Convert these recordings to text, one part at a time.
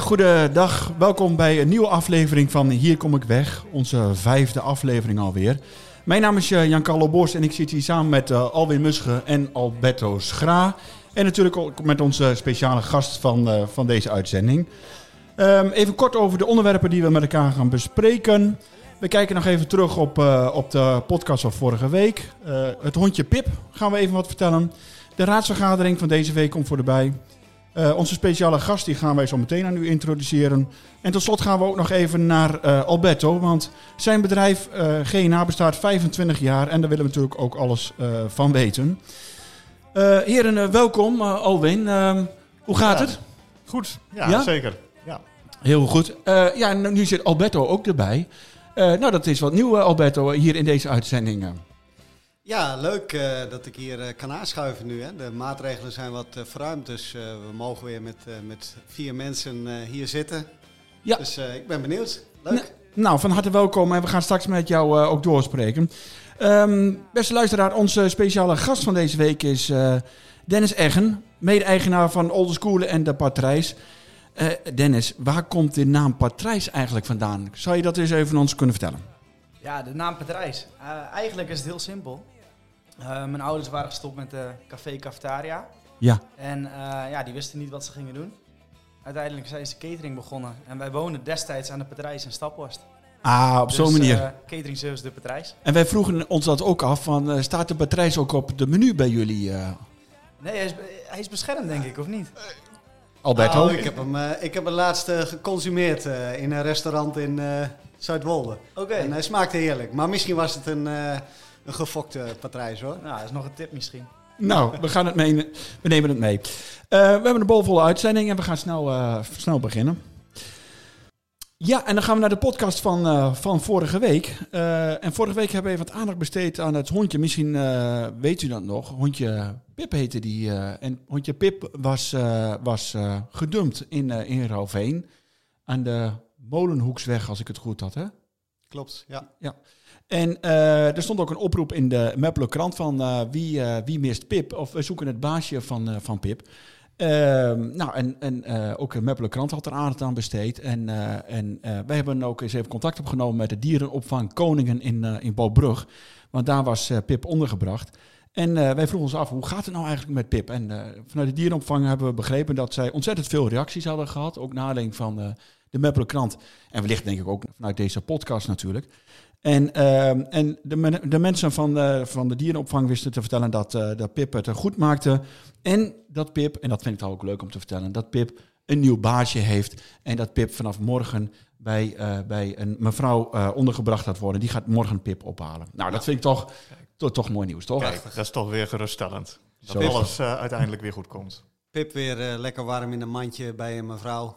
Goedendag. Welkom bij een nieuwe aflevering van Hier kom ik weg. Onze vijfde aflevering alweer. Mijn naam is eh, Jan-Carlo Bos en ik zit hier samen met uh, Alwin Musche en Alberto Schra. En natuurlijk ook met onze speciale gast van, uh, van deze uitzending. Um, even kort over de onderwerpen die we met elkaar gaan bespreken. We kijken nog even terug op, op de podcast van vorige week. Het hondje Pip gaan we even wat vertellen. De raadsvergadering van deze week komt voor de bij. Uh, onze speciale gast die gaan wij zo meteen aan u introduceren. En tot slot gaan we ook nog even naar Alberto. Want zijn bedrijf GNA bestaat 25 jaar en daar willen we natuurlijk ook alles van weten. heren, welkom. Alwin, ehm, hoe gaat ja, het? Goed, ja, ja? zeker. Ja. Heel goed. ja, nu zit Alberto ook erbij. Nou, dat is wat nieuw, Alberto, hier in deze uitzending. Ja, leuk uh, dat ik hier uh, kan aanschuiven nu. Hè. De maatregelen zijn wat verruimd, dus we mogen weer met, met vier mensen hier zitten. Ja. Dus ik ben benieuwd. Leuk. Nou, nou, van harte welkom en we gaan straks met jou ook doorspreken. Um, beste luisteraar, onze speciale gast van deze week is Dennis Eggen, mede-eigenaar van Olde School en de Patrijs. Uh, Dennis, waar komt de naam Patrijs eigenlijk vandaan? Zou je dat eens even ons kunnen vertellen? Ja, de naam Patrijs. Uh, eigenlijk is het heel simpel. Uh, mijn ouders waren gestopt met de café Cafetaria. Ja. En ja, die wisten niet wat ze gingen doen. Uiteindelijk zijn ze catering begonnen. En wij woonden destijds aan de Patrijs in Staphorst. Ah, op dus, zo'n manier. catering service de Patrijs. En wij vroegen ons dat ook af, van, staat de Patrijs ook op de menu bij jullie? Nee, hij is, hij is beschermd denk ik, of niet? Alberto? Oh, ik, heb hem, uh, ik heb hem laatst uh, geconsumeerd uh, in een restaurant in Zuidwolde. Oké. Okay. En hij smaakte heerlijk. Maar misschien was het een, een gefokte patrijs hoor. Nou, dat is nog een tip misschien. Nou, we, gaan het mee, we nemen het mee. we hebben een bolvolle uitzending en we gaan snel, snel beginnen. Ja, en dan gaan we naar de podcast van, uh, van vorige week. Uh, en vorige week hebben we even wat aandacht besteed aan het hondje. Misschien uh, weet u dat nog. Hondje Pip heette die. en hondje Pip was, was gedumpt in, in Rauwveen. Aan de Molenhoeksweg, als ik het goed had, hè? Klopt, ja. ja. En er stond ook een oproep in de Meppelen krant van wie, wie mist Pip? Of we zoeken het baasje van, van Pip. Uh, nou, en, en ook Meppelen krant had er aandacht aan besteed. En, en wij hebben ook eens even contact opgenomen met de dierenopvang Koningen in, in Balbrug. Want daar was Pip ondergebracht. En wij vroegen ons af, hoe gaat het nou eigenlijk met Pip? En vanuit de dierenopvang hebben we begrepen dat zij ontzettend veel reacties hadden gehad. Ook aanleiding van de Meppelen krant. En wellicht denk ik ook vanuit deze podcast natuurlijk. En, uh, en de, de, mensen van de, van de dierenopvang wisten te vertellen dat, uh, dat Pip het goed maakte. En dat Pip, en dat vind ik dan ook leuk om te vertellen, dat Pip een nieuw baasje heeft. En dat Pip vanaf morgen bij, uh, bij een mevrouw uh, ondergebracht gaat worden. Die gaat morgen Pip ophalen. Nou, dat vind ik toch, toch, toch mooi nieuws, toch? Kijk, dat is toch weer geruststellend. Dat Zo alles uiteindelijk weer goed komt. Pip weer lekker warm in een mandje bij een mevrouw.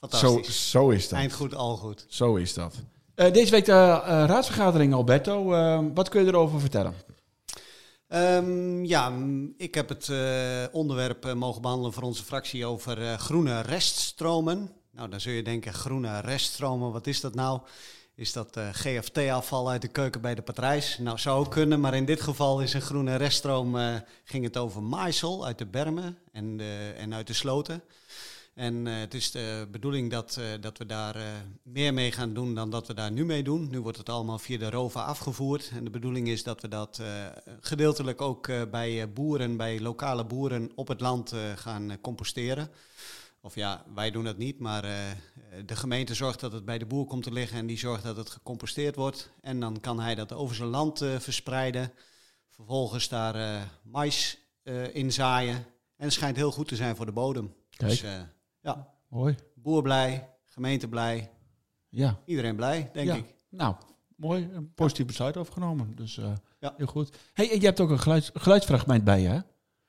Fantastisch. Zo, zo is dat. Eind goed, al goed. Zo is dat. Uh, deze week de uh, raadsvergadering, Alberto. Uh, wat kun je erover vertellen? Um, ja, ik heb het onderwerp mogen behandelen voor onze fractie over groene reststromen. Nou, dan zul je denken, groene reststromen, wat is dat nou? Is dat GFT-afval uit de keuken bij de patrijs? Nou, zou ook kunnen, maar in dit geval is een groene reststroom, ging het over maaisel uit de bermen en, de, en uit de sloten. En uh, het is de bedoeling dat, uh, dat we daar uh, meer mee gaan doen dan dat we daar nu mee doen. Nu wordt het allemaal via de ROVA afgevoerd. En de bedoeling is dat we dat gedeeltelijk ook bij boeren, bij lokale boeren op het land gaan composteren. Of ja, wij doen dat niet, maar de gemeente zorgt dat het bij de boer komt te liggen en die zorgt dat het gecomposteerd wordt. En dan kan hij dat over zijn land verspreiden. Vervolgens daar mais in zaaien. En het schijnt heel goed te zijn voor de bodem. Kijk. Dus, ja. Mooi. Boer blij, gemeente blij. Ja. Iedereen blij, denk ja. ik. Nou, mooi. Een positief besluit overgenomen. Dus uh, ja. heel goed. Hey, je hebt ook een geluids, geluidsfragment bij je, hè?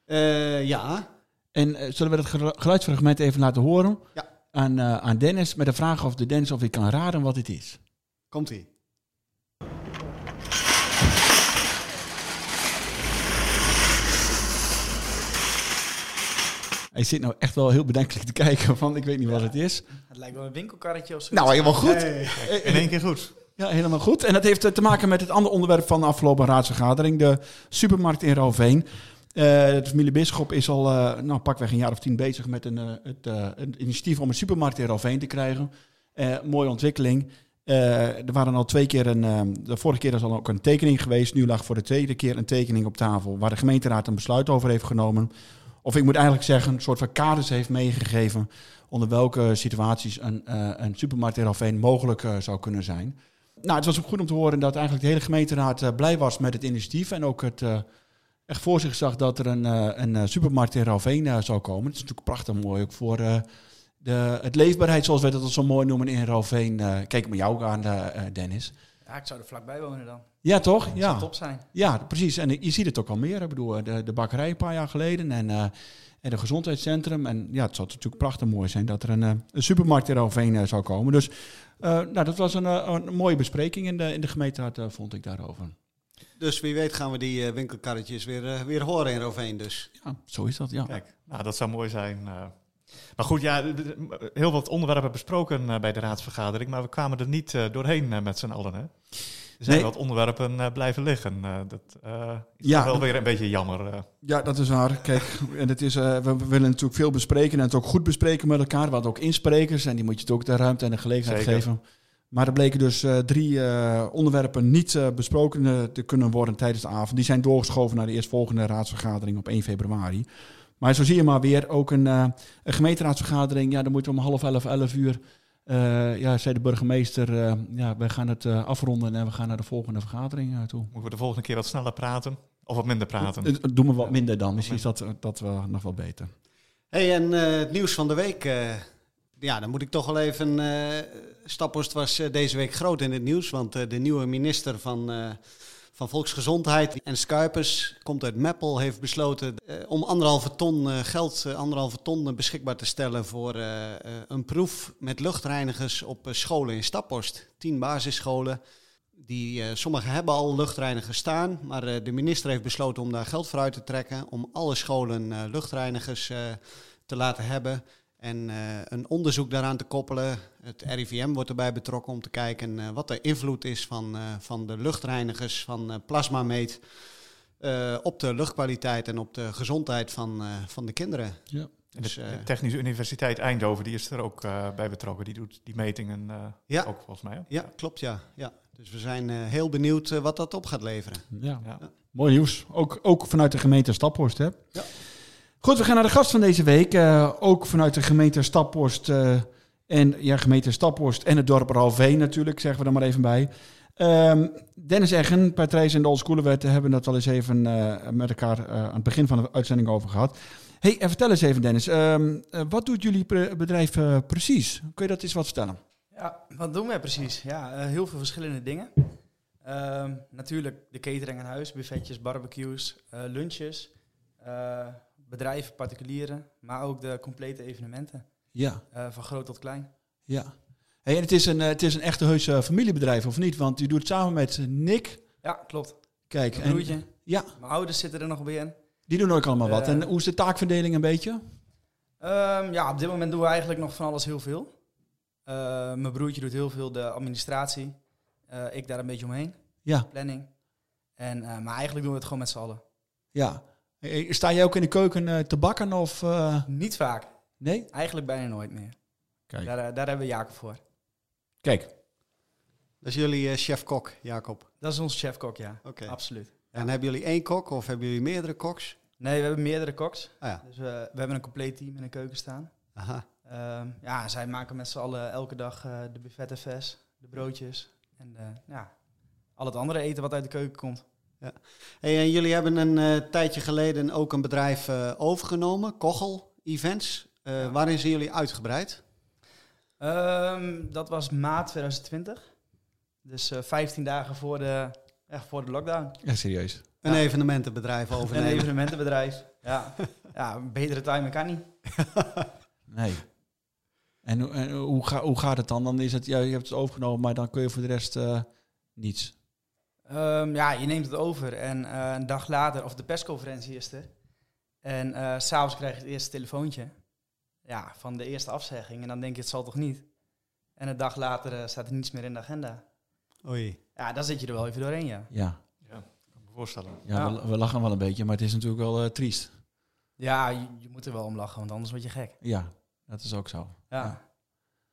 Uh, ja. En uh, zullen we dat geluidsfragment even laten horen? Ja. Aan, aan Dennis met de vraag of de Dennis of hij kan raden wat het is. Komt-ie. Hij zit nou echt wel heel bedenkelijk te kijken van ik weet niet ja. wat het is. Het lijkt wel een winkelkarretje of zo. Nou, helemaal goed. Hey. In één keer goed. Ja, helemaal goed. En dat heeft te maken met het andere onderwerp van de afgelopen raadsvergadering. De supermarkt in Roveen. Uh, de familie Bisschop is al uh, nou, pakweg een jaar of tien bezig met een, uh, het, een initiatief om een supermarkt in Ralveen te krijgen. mooie ontwikkeling. er waren al twee keer een. de vorige keer is al ook een tekening geweest. Nu lag voor de tweede keer een tekening op tafel. Waar de gemeenteraad een besluit over heeft genomen. Of ik moet eigenlijk zeggen, een soort van kaders heeft meegegeven. onder welke situaties een, een supermarkt in Ralveen mogelijk zou kunnen zijn. Nou, het was ook goed om te horen dat eigenlijk de hele gemeenteraad blij was met het initiatief. En ook het echt voor zich zag dat er een, een supermarkt in Ralveen zou komen. Het is natuurlijk prachtig mooi ook voor de, het leefbaarheid, zoals wij dat zo mooi noemen in Roveen. Uh, kijk met jou aan, uh, Dennis. Ja, ik zou er vlakbij wonen dan. Ja, toch? Dat ja. zou top zijn. Ja, precies. En je ziet het ook al meer. Ik bedoel, de, de bakkerij een paar jaar geleden en, uh, en de gezondheidscentrum. En ja, het zou natuurlijk prachtig mooi zijn dat er een, een supermarkt in Roveen zou komen. Dus nou, dat was een, een, mooie bespreking in de, in de gemeenteraad, vond ik daarover. Dus wie weet gaan we die winkelkarretjes weer, weer horen in Roveen dus. Ja, zo is dat, ja. Kijk, nou, dat zou mooi zijn. Maar goed, ja, heel wat onderwerpen besproken uh, bij de raadsvergadering, maar we kwamen er niet uh, doorheen uh, met z'n allen. Hè? Er zijn nee. wat onderwerpen blijven liggen. dat is ja, wel weer een beetje jammer. Ja, dat is waar. Kijk, en het is, we willen natuurlijk veel bespreken en het ook goed bespreken met elkaar. We hadden ook insprekers en die moet je het ook de ruimte en de gelegenheid Zeker. geven. Maar er bleken dus drie onderwerpen niet besproken te kunnen worden tijdens de avond. Die zijn doorgeschoven naar de eerstvolgende raadsvergadering op 1 februari. Maar zo zie je maar weer ook een, een gemeenteraadsvergadering. Ja, dan moet je om half elf, elf uur. Uh, ja, zei de burgemeester, uh, ja, we gaan het afronden en we gaan naar de volgende vergadering toe. Moeten we de volgende keer wat sneller praten? Of wat minder praten? Doen we wat minder dan. Misschien is dat, dat wel nog wel beter. hey, en het nieuws van de week. ja, dan moet ik toch wel even... Staphorst was deze week groot in het nieuws. Want de nieuwe minister van van Volksgezondheid en Skypers komt uit Meppel, heeft besloten uh, om anderhalve ton uh, geld, uh, anderhalve ton beschikbaar te stellen voor een proef met luchtreinigers op scholen in Staphorst. Tien basisscholen. Die, sommige hebben al luchtreinigers staan, maar de minister heeft besloten om daar geld voor uit te trekken. Om alle scholen luchtreinigers te laten hebben. En uh, een onderzoek daaraan te koppelen. Het RIVM wordt erbij betrokken om te kijken uh, wat de invloed is van, uh, van de luchtreinigers van Plasmameet op de luchtkwaliteit en op de gezondheid van, van de kinderen. Ja. Dus, de Technische Universiteit Eindhoven die is er ook bij betrokken. Die doet die metingen ja. ook volgens mij. Ja, klopt ja. ja. Dus we zijn heel benieuwd wat dat op gaat leveren. Ja. ja. Mooi nieuws. Ook, ook vanuit de gemeente Staphorst hè? Ja. Goed, we gaan naar de gast van deze week. Uh, ook vanuit de gemeente Staphorst. Uh, en ja, gemeente Staphorst en het dorp Ralveen natuurlijk, zeggen we er maar even bij. Um, Dennis Eggen, Patrijs en de hebben dat wel eens even uh, met elkaar aan het begin van de uitzending over gehad. hey, vertel eens even Dennis, um, wat doet jullie bedrijf precies? Kun je dat eens wat vertellen? Ja, wat doen wij precies? Ja, heel veel verschillende dingen. Um, natuurlijk de catering aan huis, buffetjes, barbecues, lunches bedrijven, particulieren, maar ook de complete evenementen. Ja. Uh, van groot tot klein. Ja. Hey, en het is, een, eh, het is een echte heuse eh, familiebedrijf, of niet? Want u doet het samen met Nick. Ja, klopt. Kijk. Mijn broertje. En, ja. Mijn ouders zitten er nog bij in. Die doen ook allemaal wat. En hoe is de taakverdeling een beetje? Um, ja, op dit moment doen we eigenlijk nog van alles heel veel. Mijn broertje doet heel veel de administratie. Ik daar een beetje omheen. Ja. Planning. En, maar eigenlijk doen we het gewoon met z'n allen. Ja. Sta jij ook in de keuken uh, te bakken? Of, uh... Niet vaak. Nee? Eigenlijk bijna nooit meer. Kijk. Daar, daar hebben we Jacob voor. Kijk. Dat is jullie uh, chef-kok, Jacob? Dat is ons chef-kok, ja. Oké. Absoluut. En hebben jullie één kok of hebben jullie meerdere koks? Nee, we hebben meerdere koks. Ah, ja. Dus we, we hebben een compleet team in de keuken staan. Aha. Um, ja, zij maken met z'n allen elke dag de buffet de broodjes en ja, al het andere eten wat uit de keuken komt. Ja. Hey, en jullie hebben een uh, tijdje geleden ook een bedrijf uh, overgenomen, Kochel Events. Uh, ja. Waarin zijn jullie uitgebreid? Um, dat was maart 2020. Dus 15 dagen voor de, echt voor de lockdown. Ja, serieus. Een ja. evenementenbedrijf overnemen. Een evenementenbedrijf, ja. ja, betere timing kan niet. nee. En, en hoe, ga, hoe gaat het dan? Dan is het, ja, je hebt het overgenomen, maar dan kun je voor de rest niets. Um, ja, je neemt het over en uh, een dag later, of de persconferentie is er. En uh, s'avonds krijg je het eerste telefoontje ja, van de eerste afzegging. En dan denk je, het zal toch niet? En een dag later uh, staat er niets meer in de agenda. Oei. Ja, dan zit je er wel even doorheen, ja. Ja. ja voorstellen. Ja, Ja. We, we lachen wel een beetje, maar het is natuurlijk wel eh, triest. Ja, je, je moet er wel om lachen, want anders word je gek. Ja, dat is ook zo. Ja. Ja.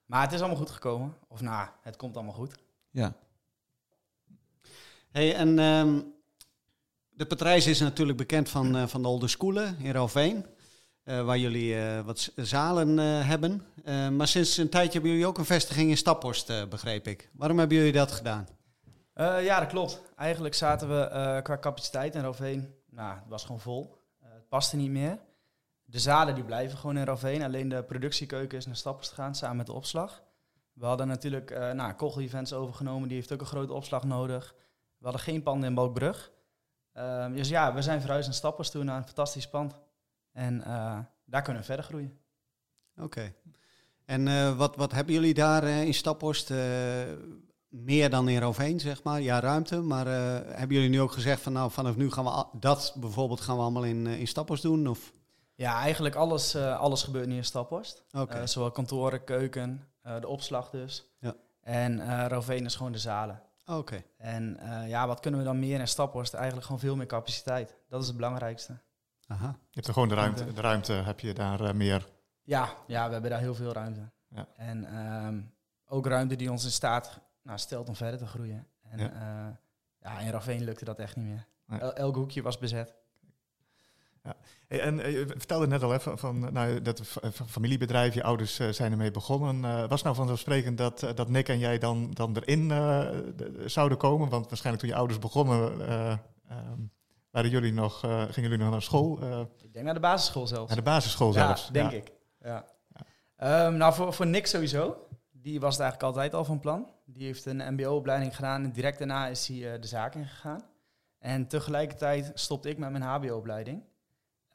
Maar het is allemaal goed gekomen. Of nou, het komt allemaal goed. Ja. Hey, en ehm, de Patrijs is natuurlijk bekend van, eh, van de Olde Schoolen in Roveen. eh, waar jullie eh, wat zalen hebben. Maar sinds een tijdje hebben jullie ook een vestiging in Staphorst, begreep ik. Waarom hebben jullie dat gedaan? Ja, dat klopt. Eigenlijk zaten we qua capaciteit in Roveen, nou, het was gewoon vol. Het paste niet meer. De zalen die blijven gewoon in Roveen. Alleen de productiekeuken is naar Stappers gegaan, samen met de opslag. We hadden natuurlijk nou, Kogel Events overgenomen, die heeft ook een grote opslag nodig. We hadden geen panden in Balkbrug. Ehm, dus ja, we zijn verhuisd naar Stappers toe, naar een fantastisch pand. En eh, daar kunnen we verder groeien. Oké. En eh, wat, wat hebben jullie daar eh, in Staphorst? Meer dan in Roveen, zeg maar. Ja, ruimte. Maar hebben jullie nu ook gezegd van nou, vanaf nu gaan we dat bijvoorbeeld gaan we allemaal in, in Staphorst doen? Of? Ja, eigenlijk alles, alles gebeurt nu in Staphorst. Eh, zowel kantoren, keuken, de opslag dus. Ja. En Roveen is gewoon de zalen. Oké. En eh, ja, wat kunnen we dan meer in Staphorst? Eigenlijk gewoon veel meer capaciteit. Dat is het belangrijkste. Aha. Je hebt er gewoon de ruimte, de ruimte heb je daar eh, meer. Ja, ja, we hebben daar heel veel ruimte. Ja. En ehm, ook ruimte die ons in staat nou, stelt om verder te groeien. En Ja. ja, ja in Raveen lukte dat echt niet meer. Nee. El- elk hoekje was bezet. En eh, je vertelde net al even van nou, dat fa- familiebedrijf, je ouders eh, zijn ermee begonnen. Eh, was nou vanzelfsprekend dat, eh, dat Nick en jij dan, dan erin eh, de- zouden komen? Want waarschijnlijk toen je ouders begonnen, eh, ehm, waren jullie nog, eh, gingen jullie nog naar school? eh, Ik denk naar de basisschool zelfs. naar de basisschool ja, zelfs? denk Ja. ik. Ja. Ehm, nou, voor, voor Nick sowieso. Die was het eigenlijk altijd al van plan. Die heeft een mbo-opleiding gedaan en direct daarna is hij eh, de zaak ingegaan. En tegelijkertijd stopte ik met mijn hbo-opleiding.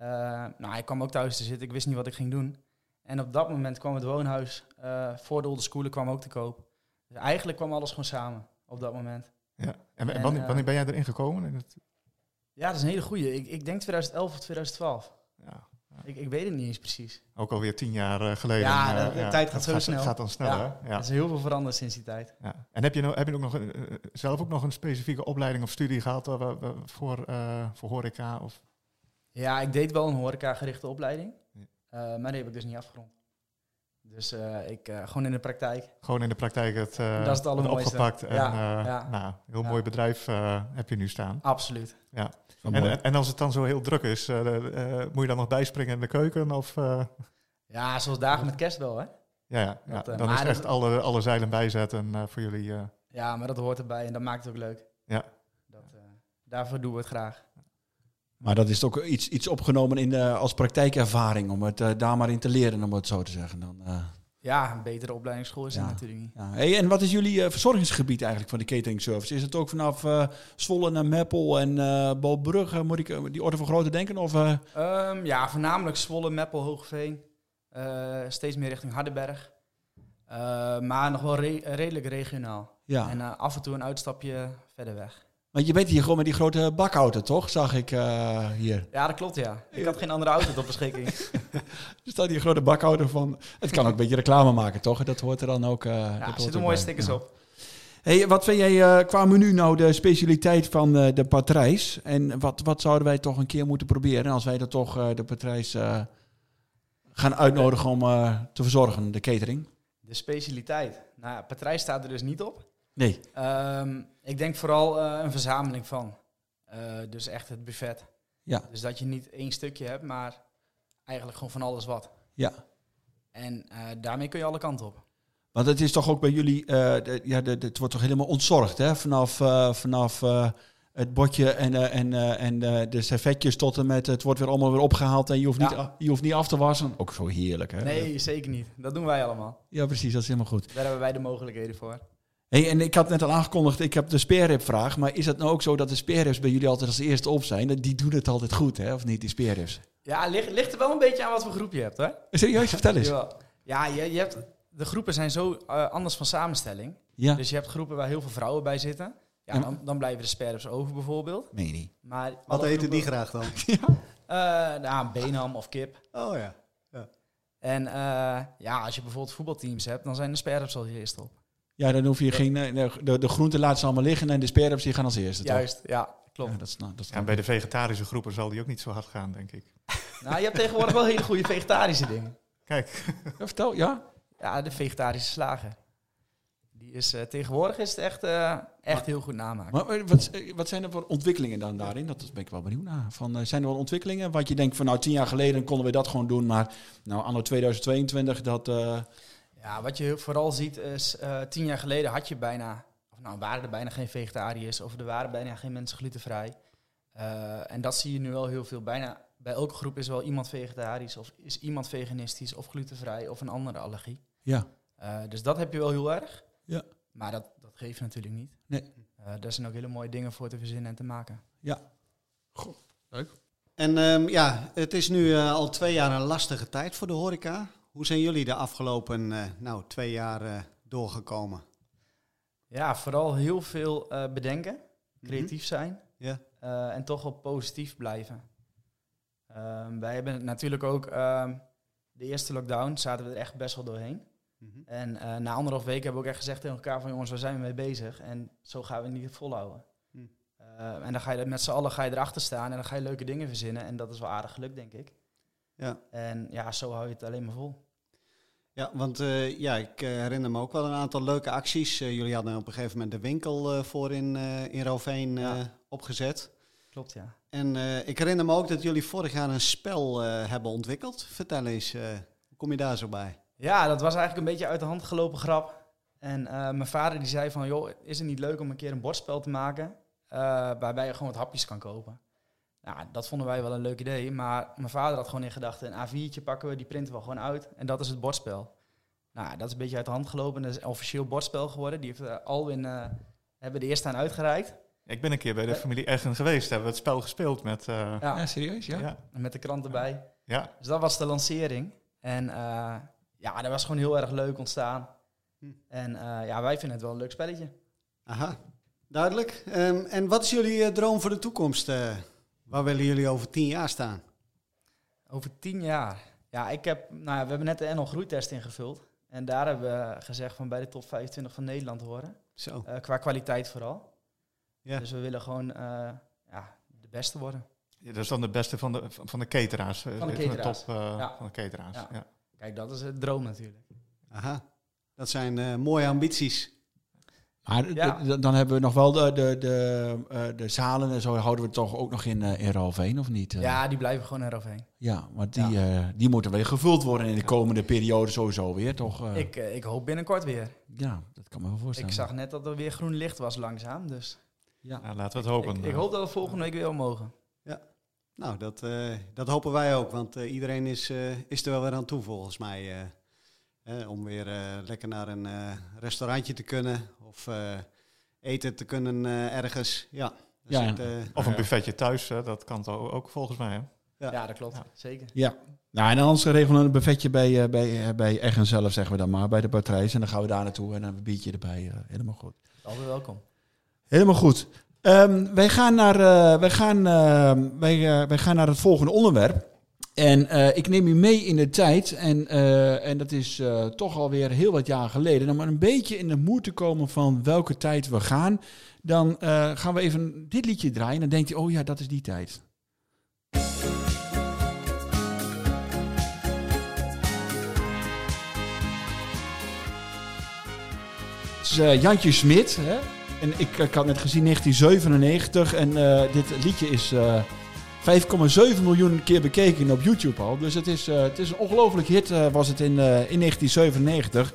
Eh, nou, ik kwam ook thuis te zitten. Ik wist niet wat ik ging doen. En op dat moment kwam het woonhuis eh, voor de Olde Schoolen kwam ook te koop. Dus eigenlijk kwam alles gewoon samen op dat moment. Ja. En, En, wanneer, eh, wanneer ben jij erin gekomen? In het, Ja, dat is een hele goeie. Ik, ik denk 2011 of 2012. ja, Ik, ik weet het niet eens precies. ook alweer tien jaar geleden. Ja, de- de tijd gaat het zo snel. gaat dan snel, Ja. hè? Ja. Er is heel veel veranderd sinds die tijd. Ja. En heb je, nou, heb je ook nog zelf ook nog een specifieke opleiding of studie gehad eh, voor, voor horeca? Of? Ja, ik deed wel een horeca-gerichte opleiding. Ja. eh, maar die heb ik dus niet afgerond. Dus eh, ik eh, gewoon in de praktijk. Gewoon in de praktijk het, eh, Dat is het opgepakt. En Ja, eh, ja. Nou, heel Ja. mooi bedrijf eh, heb je nu staan. Absoluut. Ja. En, en als het dan zo heel druk is, eh, eh, moet je dan nog bijspringen in de keuken? Of, eh, Ja, zoals dagen met kerst wel, hè? ja, ja, ja. Dat, dan is echt dat- alle, alle zeilen bijzetten eh, voor jullie. eh. Ja, maar dat hoort erbij en dat maakt het ook leuk. Ja. Dat, eh, daarvoor doen we het graag. Maar dat is ook iets, iets opgenomen in de, als praktijkervaring, om het eh, daar maar in te leren, om het zo te zeggen. Dan, eh, Ja, een betere opleidingsschool is Ja. het natuurlijk niet. ja. hey, en wat is jullie eh, verzorgingsgebied eigenlijk van de catering service? Is het ook vanaf Zwolle naar Meppel en Balbrugge, moet ik die orde van grootte denken? Of, eh, Ehm, ja, voornamelijk Zwolle, Meppel, Hoogveen. Steeds meer richting Hardenberg. Maar nog wel re- redelijk regionaal. ja. En af en toe een uitstapje verder weg. Want je bent hier gewoon met die grote bakauto, toch? Zag ik eh, hier. Ja, dat klopt, ja. Ik had geen andere auto tot beschikking. Er staat hier een grote bakauto van. Het kan ook een beetje reclame maken, toch? Dat hoort er dan ook. dat Ja, er zitten mooie stickers Ja. op. Hey, wat vind jij eh, qua menu nou de specialiteit van de patrijs? En wat, wat zouden wij toch een keer moeten proberen als wij er toch de patrijs gaan uitnodigen om te verzorgen, de catering? De specialiteit. Nou ja, Patrijs staat er dus niet op. Nee. Ehm, ik denk vooral eh, een verzameling van. Eh, dus echt het buffet. Ja. Dus dat je niet één stukje hebt, maar eigenlijk gewoon van alles wat. Ja. En eh, daarmee kun je alle kanten op. Want het is toch ook bij jullie, de- ja, de, de- het wordt toch helemaal ontzorgd, hè? Vanaf, vanaf het bordje en, en, en de servetjes tot en met het wordt weer allemaal weer opgehaald en je hoeft, Ja. niet, je hoeft niet af te wassen. Ook zo heerlijk, hè? Nee, zeker niet. Dat doen wij allemaal. Ja, precies, dat is helemaal goed. Daar hebben wij de mogelijkheden voor. Hey, en ik had net al aangekondigd, ik heb de sparerib vraag, maar is het nou ook zo dat de spareribs bij jullie altijd als eerste op zijn? Die doen het altijd goed, hè? Of niet, die spareribs? Ja, ligt, ligt er wel een beetje aan wat voor groep je hebt, hè? Serieus, vertel eens. Ja, je, je hebt, de groepen zijn zo eh, anders van samenstelling. Ja, Dus je hebt groepen waar heel veel vrouwen bij zitten. Ja, Ja. dan, dan blijven de sperps over bijvoorbeeld. meen je niet. Maar Wat eten die graag dan? Eh, nou, beenham of kip. Oh ja. En eh, ja, als je bijvoorbeeld voetbalteams hebt, dan zijn de sperps al eerst op. Ja, dan hoef je geen... eh, De, de groenten laten ze allemaal liggen en de die gaan als eerste, toch? Juist, ja, klopt. Ja, dat is, nou, dat is Ja, en bij de vegetarische groepen zal die ook niet zo hard gaan, denk ik. Nou, je hebt tegenwoordig wel hele goede vegetarische dingen. Kijk, Ja, vertel, ja? Ja, de vegetarische slager. Die is, eh, tegenwoordig is het echt, eh, echt heel goed namaken. Maar wat, wat zijn er voor ontwikkelingen dan daarin? Dat ben ik wel benieuwd naar. Van, zijn er wel ontwikkelingen wat je denkt van nou tien jaar geleden konden we dat gewoon doen, maar nou anno 2022 dat... Ja, wat je vooral ziet is, eh, tien jaar geleden had je bijna, of nou waren er bijna geen vegetariërs, of er waren bijna geen mensen glutenvrij. Eh, en dat zie je nu wel heel veel. Bijna bij elke groep is wel iemand vegetarisch, of is iemand veganistisch, of glutenvrij, of een andere allergie. ja, Eh, dus dat heb je wel heel erg. Ja. Maar dat, dat geeft natuurlijk niet. Nee. Eh, daar zijn ook hele mooie dingen voor te verzinnen en te maken. En ehm, ja, het is nu eh, al twee jaar een lastige tijd voor de horeca. Hoe zijn jullie de afgelopen eh, nou, twee jaar eh, doorgekomen? Ja, vooral heel veel eh, bedenken, creatief zijn Ja. en toch wel positief blijven. Ehm, wij hebben natuurlijk ook ehm, de eerste lockdown, zaten we er echt best wel doorheen. Mhm. En na anderhalf weken hebben we ook echt gezegd tegen elkaar van jongens, waar zijn we mee bezig? En zo gaan we het niet volhouden. Hm. Eh, en dan ga je met z'n allen ga je erachter staan en dan ga je leuke dingen verzinnen. En dat is wel aardig gelukt, denk ik. Ja. En ja, zo hou je het alleen maar vol. Ja, want eh, ja, ik eh, herinner me ook wel een aantal leuke acties. Eh, jullie hadden op een gegeven moment de winkel voor in, in Roveen Ja. opgezet. Klopt, ja. En ik herinner me ook dat jullie vorig jaar een spel hebben ontwikkeld. Vertel eens, hoe kom je daar zo bij? Ja, dat was eigenlijk een beetje uit de hand gelopen grap. En mijn vader die zei van, joh, is het niet leuk om een keer een bordspel te maken waarbij je gewoon wat hapjes kan kopen? Nou, dat vonden wij wel een leuk idee, maar mijn vader had gewoon in gedachten, een A4'tje pakken we, die printen we gewoon uit en dat is het bordspel. Nou, dat is een beetje uit de hand gelopen en dat is een officieel bordspel geworden. Die heeft uh, Alwin, uh, hebben de eerste aan uitgereikt. ik ben een keer bij de familie Eggen geweest, hebben we het spel gespeeld met... Uh, ja. ja. serieus? Ja? ja. Met de krant erbij. Ja. Dus dat was de lancering. En uh, ja, dat was gewoon heel erg leuk ontstaan. Hm. En uh, ja, wij vinden het wel een leuk spelletje. Aha, duidelijk. Um, en wat is jullie uh, droom voor de toekomst? Waar willen jullie over tien jaar staan? Over tien jaar? Ja, ik heb, nou ja, we hebben net de NL Groeitest ingevuld. En daar hebben we gezegd van bij de top 25 van Nederland horen. Zo. Uh, qua kwaliteit vooral. Ja. Dus we willen gewoon ja, de beste worden. Ja, dat is dan de beste van de, van de cateraars. Van de cateraars. Top, ja. Van de cateraars. Ja. ja. Kijk, dat is het droom natuurlijk. Aha, dat zijn uh, mooie ambities. Maar ja. dan hebben we nog wel de, de, de, uh, de zalen en zo houden we toch ook nog in, uh, in Ralveen, of niet? Ja, die blijven gewoon in Ralveen. Ja, maar die, ja. die moeten weer gevuld worden in de komende periode sowieso weer, toch? Ik, ik hoop binnenkort weer. Ja, dat kan me wel voorstellen. Ik zag net dat er weer groen licht was langzaam, dus... Ja, nou, laten we het hopen. Ik, ik, hoop dat we volgende week weer mogen. Ja, nou, dat, dat hopen wij ook, want iedereen is, is er wel weer aan toe volgens mij. Eh, om weer uh, lekker naar een uh, restaurantje te kunnen of uh, eten te kunnen ergens. Ja, dus ja. Het, of een buffetje thuis, dat kan toch ook volgens mij. Hè? Ja. ja, dat klopt. Ja. Zeker. Ja. Nou, en anders regelen we een buffetje bij, bij, bij Eggen zelf, zeggen we dan maar, bij de Patrijs. En dan gaan we daar naartoe en dan een biertje erbij. helemaal goed. Altijd welkom. Helemaal goed. Um, wij, gaan naar, wij, gaan, wij, wij gaan naar het volgende onderwerp. En uh, ik neem u mee in de tijd. En, uh, en dat is uh, toch alweer heel wat jaar geleden. Om een beetje in de moed te komen van welke tijd we gaan. Dan gaan we even dit liedje draaien. En dan denkt u, oh ja, dat is die tijd. Het is Jantje Smit. Hè? En ik, ik had net gezien 1997. En dit liedje is... 5,7 miljoen keer bekeken op YouTube al. Dus het is, uh, het is een ongelooflijk hit uh, was het in, uh, in 1997.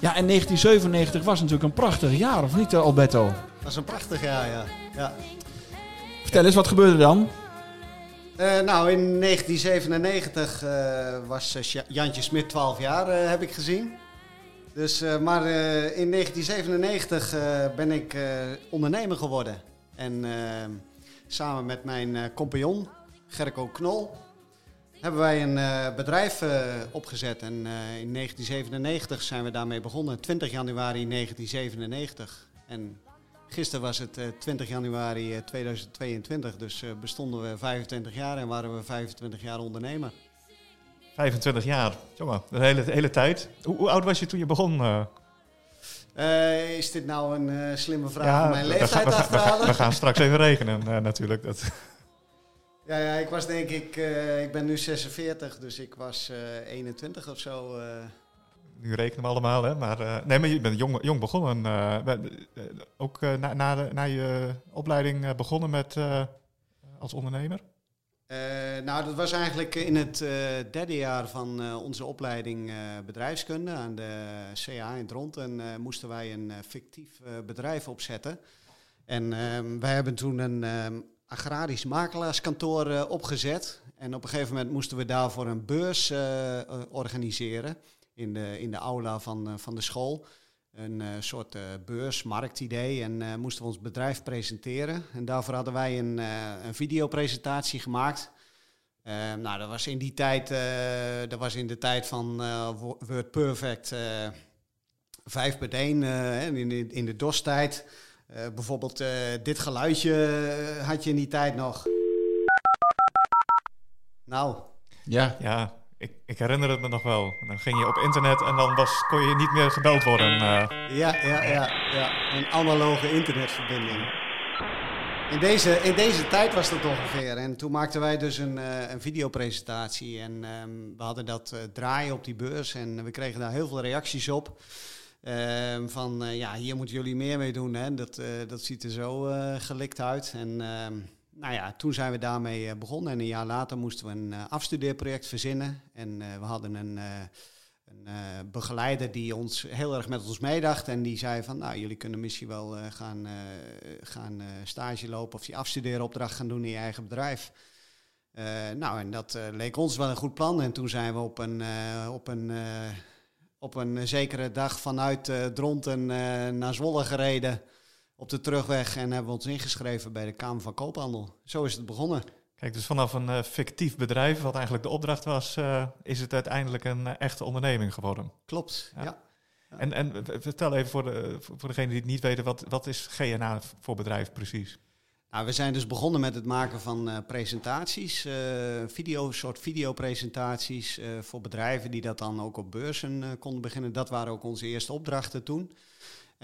Ja, en 1997 was natuurlijk een prachtig jaar, of niet Alberto? Dat was een prachtig jaar, ja. ja. Vertel eens, wat gebeurde dan? nou, in 1997 was Jantje Smit 12 jaar, heb ik gezien. Dus, maar in 1997 ben ik ondernemer geworden. En samen met mijn uh, compagnon Gerco Knol hebben wij een uh, bedrijf uh, opgezet. En in 1997 zijn we daarmee begonnen, 20 januari 1997. En gisteren was het 20 januari 2022, dus bestonden we 25 jaar en waren we 25 jaar ondernemer. 25 jaar, jongen, de hele, hele tijd. Hoe, hoe, oud was je toen je begon? Uh, is dit nou een uh, slimme vraag ja, om mijn leeftijd we af te halen? We gaan straks even rekenen uh, natuurlijk. Dat. Ja, ja, ik was denk ik, ik ben nu 46, dus ik was 21 of zo. Nu rekenen we allemaal, hè? Maar, nee, maar je bent jong, jong begonnen. ook na, na, de, na je opleiding begonnen met, als ondernemer? Nou, dat was eigenlijk in het derde jaar van onze opleiding bedrijfskunde aan de CA in Dronten. En moesten wij een fictief bedrijf opzetten. En ehm, wij hebben toen een um, agrarisch makelaarskantoor opgezet. En op een gegeven moment moesten we daarvoor een beurs organiseren in de, in de aula van, van de school een uh, soort uh, beursmarktidee en uh, moesten we ons bedrijf presenteren. En daarvoor hadden wij een, een videopresentatie gemaakt. nou, dat was in die tijd, dat was in de tijd van Word Perfect 5 per 1 in, de, in de DOS-tijd. bijvoorbeeld dit geluidje had je in die tijd nog. Nou. Ja. Ja, ik, ik, herinner het me nog wel. Dan ging je op internet en dan was, kon je niet meer gebeld worden. Uh. Ja, ja, ja, ja. Een analoge internetverbinding. In deze, in deze tijd was dat ongeveer. En toen maakten wij dus een, uh, een videopresentatie. En um, we hadden dat uh, draaien op die beurs. En we kregen daar heel veel reacties op. Um, van ja, hier moeten jullie meer mee doen. Hè. Dat, dat ziet er zo gelikt uit. En um, nou ja, toen zijn we daarmee eh, begonnen. En een jaar later moesten we een uh, afstudeerproject verzinnen. En uh, we hadden een, een begeleider die ons heel erg met ons meedacht. En die zei van, nou, jullie kunnen misschien wel gaan, gaan stage lopen of die afstudeeropdracht gaan doen in je eigen bedrijf. nou, en dat leek ons wel een goed plan. En toen zijn we op een, op een, op een zekere dag vanuit Dronten naar Zwolle gereden op de terugweg en hebben we ons ingeschreven bij de Kamer van Koophandel. Zo is het begonnen. Kijk, dus vanaf een uh, fictief bedrijf, wat eigenlijk de opdracht was, uh, is het uiteindelijk een uh, echte onderneming geworden. Klopt, ja. ja. En, en vertel even voor, de, voor degenen die het niet weten, wat, wat is GNA voor bedrijf precies? Nou, we zijn dus begonnen met het maken van presentaties, video, soort videopresentaties voor bedrijven die dat dan ook op beurzen konden beginnen. Dat waren ook onze eerste opdrachten toen.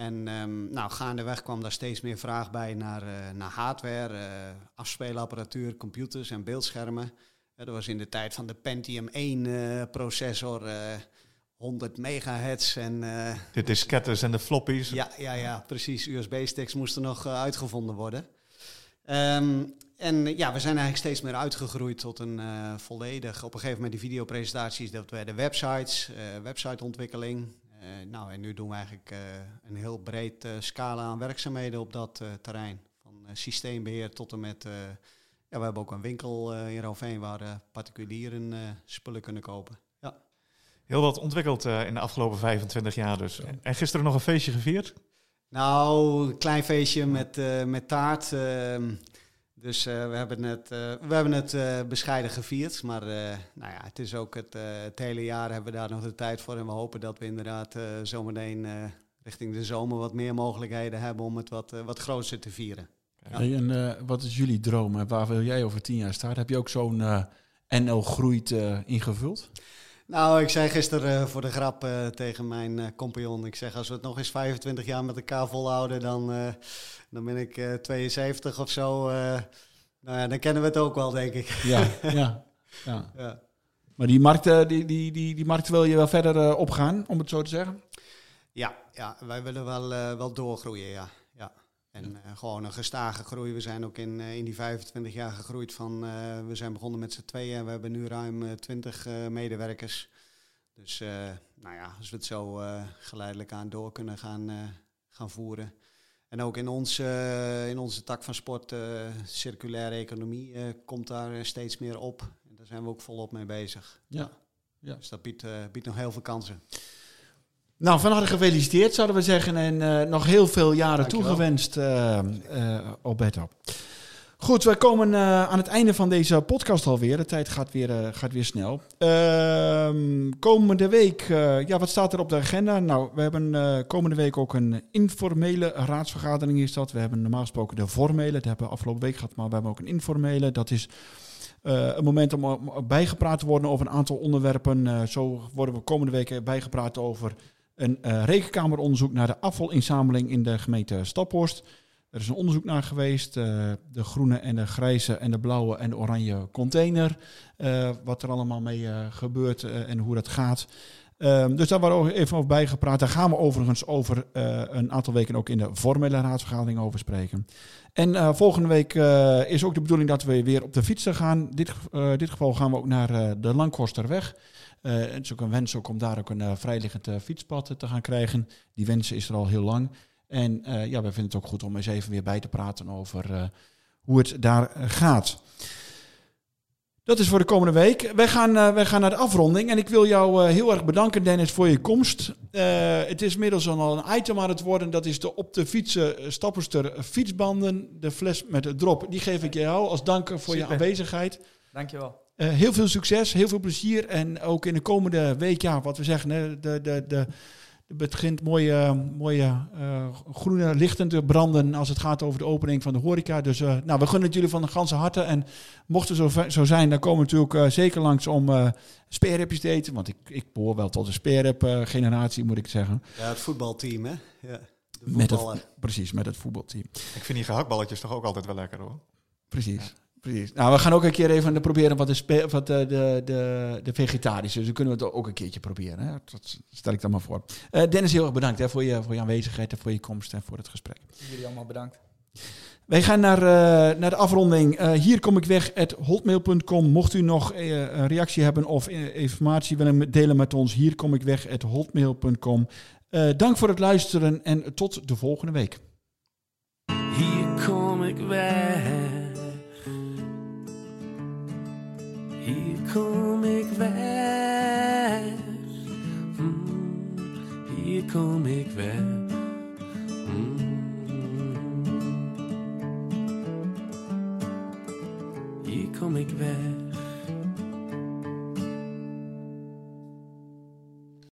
En um, nou, gaandeweg kwam daar steeds meer vraag bij naar, uh, naar hardware, uh, afspeelapparatuur, computers en beeldschermen. Uh, dat was in de tijd van de Pentium 1 processor, 100 megahertz en... de diskettes en de floppies. Ja, ja, ja precies. USB-sticks moesten nog uitgevonden worden. Um, en ja, we zijn eigenlijk steeds meer uitgegroeid tot een volledig... Op een gegeven moment die videopresentaties, dat werden websites, websiteontwikkeling... Eh, nou, en nu doen we eigenlijk eh, een heel breed eh, scala aan werkzaamheden op dat terrein. Van systeembeheer tot en met... ja, we hebben ook een winkel in Roveen waar particulieren spullen kunnen kopen. Ja. Heel wat ontwikkeld in de afgelopen 25 jaar dus. En gisteren nog een feestje gevierd? Nou, een klein feestje met, met taart. Ehm, dus uh, we hebben het, uh, we hebben het uh, bescheiden gevierd. Maar nou ja, het is ook het, het, hele jaar hebben we daar nog de tijd voor. En we hopen dat we inderdaad zometeen richting de zomer wat meer mogelijkheden hebben om het wat, wat groter te vieren. Ja. Hey, en wat is jullie droom en waar wil jij over tien jaar staan? Heb je ook zo'n NL Groeit ingevuld? Nou, ik zei gisteren voor de grap tegen mijn compagnon. Ik zeg, als we het nog eens 25 jaar met elkaar volhouden, dan dan ben ik uh, eh, 72 of zo. Uh, nou ja, dan kennen we het ook wel, denk ik. Ja, ja, ja. ja. Maar die markt, uh, die, die, die, die markt wil je wel verder opgaan, om het zo te zeggen? Ja, ja wij willen wel, wel doorgroeien, ja. ja. En gewoon een gestage groei. We zijn ook in, in die 25 jaar gegroeid van... we zijn begonnen met z'n tweeën. We hebben nu ruim 20 medewerkers. Dus nou ja, als we het zo geleidelijk aan door kunnen gaan, gaan voeren... En ook in onze, in onze tak van sport, uh, circulaire economie, uh, komt daar steeds meer op. En daar zijn we ook volop mee bezig. Ja. ja. Dus dat biedt, biedt nog heel veel kansen. Nou, van harte gefeliciteerd zouden we zeggen. En nog heel veel jaren Dankjewel. toegewenst, Alberto. Goed, we komen uh, aan het einde van deze podcast alweer. De tijd gaat weer, uh, gaat weer snel. Uh, komende week, uh, ja, wat staat er op de agenda? Nou, we hebben komende week ook een informele raadsvergadering is. We hebben normaal gesproken de formele, dat hebben we afgelopen week gehad, maar we hebben ook een informele. Dat is een moment om bijgepraat te worden over een aantal onderwerpen. zo worden we komende week bijgepraat over een rekenkameronderzoek naar de afvalinzameling in de gemeente Staphorst. Er is een onderzoek naar geweest, uh, de groene en de grijze en de blauwe en de oranje container. Uh, wat er allemaal mee gebeurt en hoe dat gaat. Um, dus daar waren we even over bijgepraat. Daar gaan we overigens over een aantal weken ook in de formele raadsvergadering over spreken. En volgende week is ook de bedoeling dat we weer op de fietsen gaan. Dit, dit geval gaan we ook naar de Langkosterweg. Uh, het is ook een wens ook om daar ook een vrijliggend fietspad te gaan krijgen. Die wens is er al heel lang. En ja, we vinden het ook goed om eens even weer bij te praten over hoe het daar gaat. Dat is voor de komende week. Wij gaan, wij gaan naar de afronding. En ik wil jou heel erg bedanken, Dennis, voor je komst. het is inmiddels al een item aan het worden. Dat is de op de fietsen stapperster fietsbanden. De fles met de drop. Die geef ik jou als dank voor Super. je aanwezigheid. Dankjewel. Uh, heel veel succes, heel veel plezier. En ook in de komende week, ja, wat we zeggen, hè, de, de, de, het begint mooie, mooie uh, groene lichten te branden als het gaat over de opening van de horeca. Dus uh, nou, we gunnen het jullie van de ganse harte. En mocht het zo, zo zijn, dan komen we natuurlijk zeker langs om uh, speerrepjes te eten. Want ik, ik behoor wel tot de speerrep-generatie, moet ik zeggen. Ja, het voetbalteam, hè? Ja, de met het, precies, met het voetbalteam. Ik vind die gehaktballetjes toch ook altijd wel lekker, hoor. Precies. Ja. Precies. Nou, we gaan ook een keer even proberen wat de, wat de, de, de, de vegetarische. Dus dan kunnen we het ook een keertje proberen. Hè? Dat stel ik dan maar voor. Uh, Dennis, heel erg bedankt hè, voor, je, voor je aanwezigheid en voor je komst en voor het gesprek. Jullie allemaal bedankt. Wij gaan naar, uh, naar de afronding. Uh, hier kom ik weg, at hotmail.com. Mocht u nog een reactie hebben of informatie willen delen met ons, hier kom ik weg, at hotmail.com. dank voor het luisteren en tot de volgende week. Hier kom ik weg. Kom ik weg. Mm, hier kom ik weg. Mm. Hier kom ik weg.